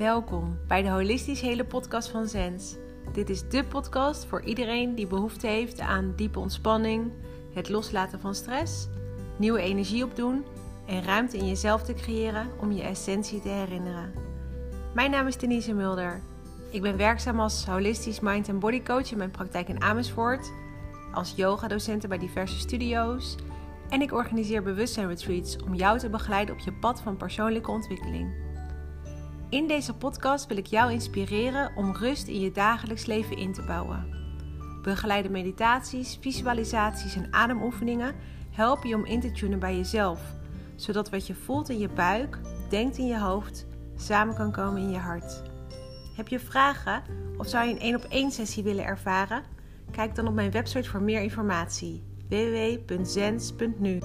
Welkom bij de Holistisch Hele podcast van Zens. Dit is de podcast voor iedereen die behoefte heeft aan diepe ontspanning, het loslaten van stress, nieuwe energie opdoen en ruimte in jezelf te creëren om je essentie te herinneren. Mijn naam is Denise Mulder. Ik ben werkzaam als holistisch mind en body coach in mijn praktijk in Amersfoort, als yogadocenten bij diverse studio's en ik organiseer bewustzijn retreats om jou te begeleiden op je pad van persoonlijke ontwikkeling. In deze podcast wil ik jou inspireren om rust in je dagelijks leven in te bouwen. Begeleide meditaties, visualisaties en ademoefeningen helpen je om in te tunen bij jezelf, zodat wat je voelt in je buik, denkt in je hoofd, samen kan komen in je hart. Heb je vragen of zou je een één op één sessie willen ervaren? Kijk dan op mijn website voor meer informatie www.zens.nu.